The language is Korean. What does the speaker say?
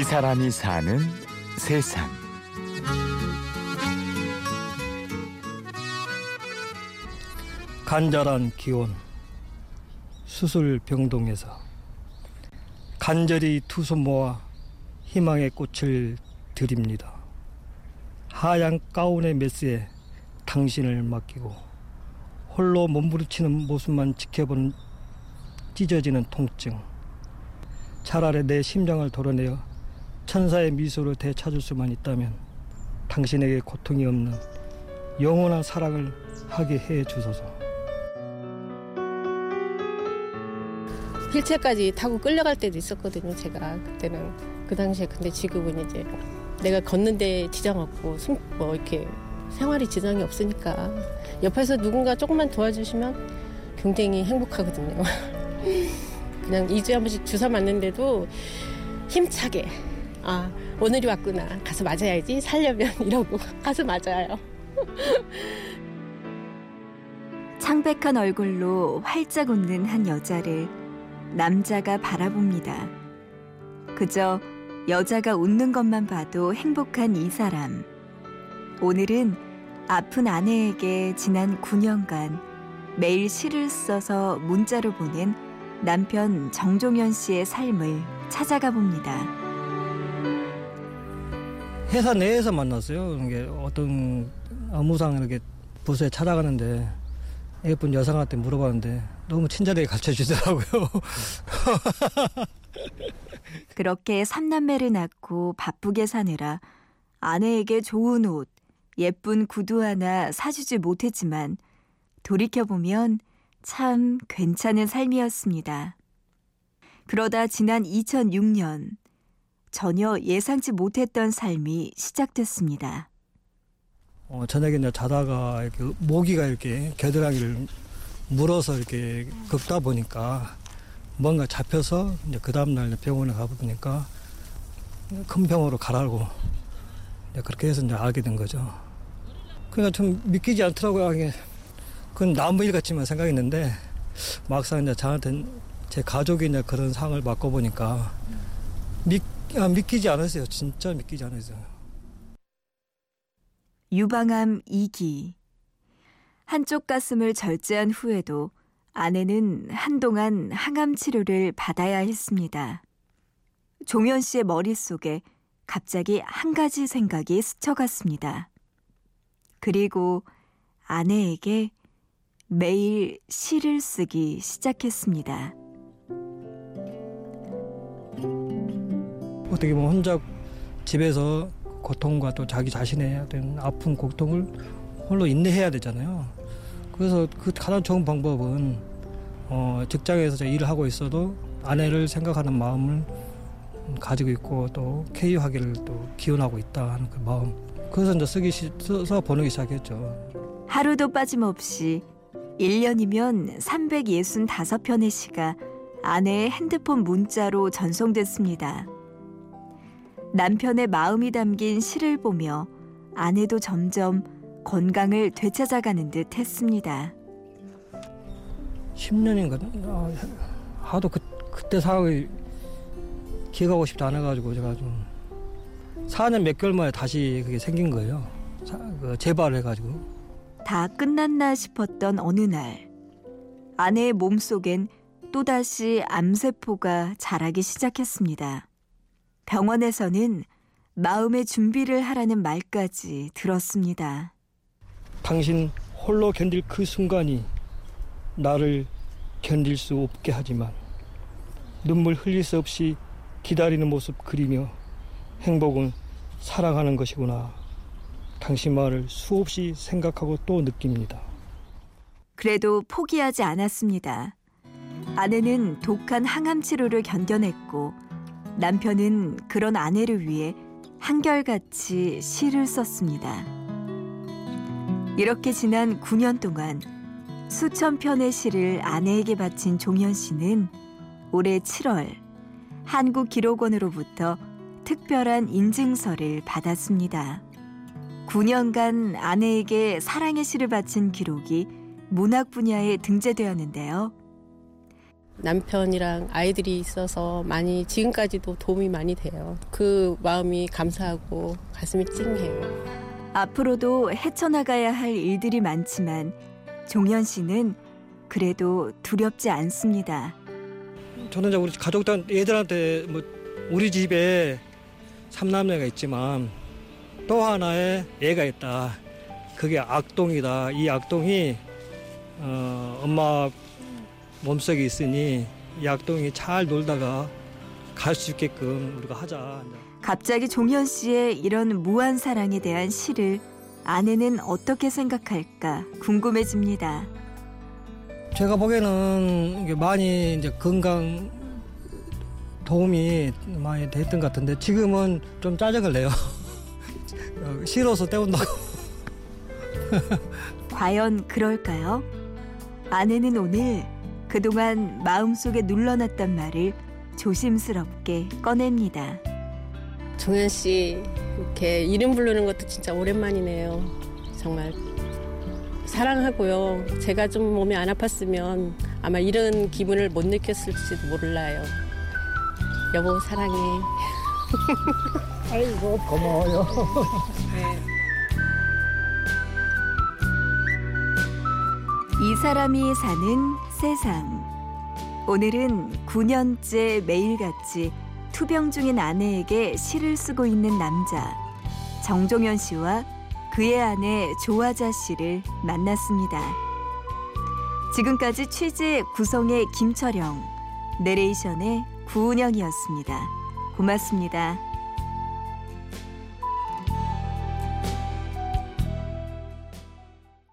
이 사람이 사는 세상. 간절한 기원 수술 병동에서 간절히 두 손 모아 희망의 꽃을 드립니다. 하얀 가운의 메스에 당신을 맡기고 홀로 몸부림치는 모습만 지켜보는 찢어지는 통증. 차라리 내 심장을 도려내어 천사의 미소를 되찾을 수만 있다면 당신에게 고통이 없는 영원한 사랑을 하게 해 주소서. 휠체어까지 타고 끌려갈 때도 있었거든요. 제가 그때는 그 당시에 근데 지금은 이제 내가 걷는데 지장 없고 숨, 뭐 이렇게 생활이 지장이 없으니까 옆에서 누군가 조금만 도와주시면 굉장히 행복하거든요. 그냥 2주에 한 번씩 주사 맞는데도 힘차게 아 오늘이 왔구나 가서 맞아야지 살려면 이러고 가서 맞아요. 창백한 얼굴로 활짝 웃는 한 여자를 남자가 바라봅니다. 그저 여자가 웃는 것만 봐도 행복한 이 사람. 오늘은 아픈 아내에게 지난 9년간 매일 시를 써서 문자로 보낸 남편 정종현 씨의 삶을 찾아가 봅니다. 회사 내에서 만났어요. 이게 어떤 업무상 이렇게 부서에 찾아가는데 예쁜 여성한테 물어봤는데 너무 친절하게 가르쳐 주더라고요. 그렇게 삼남매를 낳고 바쁘게 사느라 아내에게 좋은 옷, 예쁜 구두 하나 사주지 못했지만 돌이켜보면 참 괜찮은 삶이었습니다. 그러다 지난 2006년 전혀 예상치 못했던 삶이 시작됐습니다. 어, 저녁에 이제 자다가 이렇게 모기가 이렇게 겨드랑이를 물어서 이렇게 긁다 보니까 뭔가 잡혀서 이제 그 다음날 병원에 가보니까 큰 병으로 가라고 그렇게 해서 이제 알게 된 거죠. 그러니까 좀 믿기지 않더라고요. 그건 나무 일 같지만 생각했는데 막상 이제 저한테 제 가족이 이제 그런 상을 맡고 보니까 믿, 아, 믿기지 않았어요. 진짜 믿기지 않았어요. 유방암 2기. 한쪽 가슴을 절제한 후에도 아내는 한동안 항암 치료를 받아야 했습니다. 종현 씨의 머릿속에 갑자기 한 가지 생각이 스쳐갔습니다. 그리고 아내에게 매일 시를 쓰기 시작했습니다. 어떻게 보면 혼자 집에서 고통과 또 자기 자신의 어떤 아픈 고통을 홀로 인내해야 되잖아요. 그래서 그 가장 좋은 방법은 어, 직장에서 일을 하고 있어도 아내를 생각하는 마음을 가지고 있고 또 쾌유하기를 또 기원하고 있다 하는 그 마음. 그래서 이제 쓰기 시, 써서 보내기 시작했죠. 하루도 빠짐없이 1년이면 365편의 시가 아내의 핸드폰 문자로 전송됐습니다. 남편의 마음이 담긴 시를 보며 아내도 점점 건강을 되찾아가는 듯 했습니다. 10년인가 아, 하도 그, 그때 상황이 기억하고 싶지 않아가지고 제가 좀 4년 몇 개월 만에 다시 그게 생긴 거예요. 사, 그 재발을 해가지고. 다 끝났나 싶었던 어느 날 아내의 몸속엔 또다시 암세포가 자라기 시작했습니다. 병원에서는 마음의 준비를 하라는 말까지 들었습니다. 당신 홀로 견딜 그 순간이 나를 견딜 수 없게 하지만 눈물 흘릴 수 없이 기다리는 모습 그리며 행복은 사랑하는 것이구나. 당신 말을 수없이 생각하고 또 느낍니다. 그래도 포기하지 않았습니다. 아내는 독한 항암 치료를 견뎌냈고 남편은 그런 아내를 위해 한결같이 시를 썼습니다. 이렇게 지난 9년 동안 수천 편의 시를 아내에게 바친 종현 씨는 올해 7월 한국 기록원으로부터 특별한 인증서를 받았습니다. 9년간 아내에게 사랑의 시를 바친 기록이 문학 분야에 등재되었는데요. 남편이랑 아이들이 있어서 많이 지금까지도 도움이 많이 돼요. 그 마음이 감사하고 가슴이 찡해요. 앞으로도 헤쳐나가야 할 일들이 많지만 종현 씨는 그래도 두렵지 않습니다. 저는 이제 우리 가족들 애들한테 뭐 우리 집에 삼남매가 있지만 또 하나의 애가 있다. 그게 악동이다. 이 악동이 어, 엄마 몸속에 있으니 이 악동이 잘 놀다가 갈 수 있게끔 우리가 하자. 갑자기 종현 씨의 이런 무한 사랑에 대한 시를 아내는 어떻게 생각할까 궁금해집니다. 제가 보기에는 많이 이제 건강 도움이 많이 됐던 것 같은데 지금은 좀 짜증을 내요. 어, 싫어서 때운다고. 과연 그럴까요? 아내는 오늘 그동안 마음속에 눌러놨던 말을 조심스럽게 꺼냅니다. 종현 씨 이렇게 이름 부르는 것도 진짜 오랜만이네요. 정말 사랑하고요. 제가 좀 몸이 안 아팠으면 아마 이런 기분을 못 느꼈을지도 몰라요. 여보 사랑해. 아이고 고마워요. 이 사람이 사는 세상. 오늘은 9년째 매일같이 투병 중인 아내에게 시를 쓰고 있는 남자 정종현 씨와 그의 아내 조아자 씨를 만났습니다. 지금까지 취재 구성의 김철영, 내레이션의 구은영이었습니다. 고맙습니다.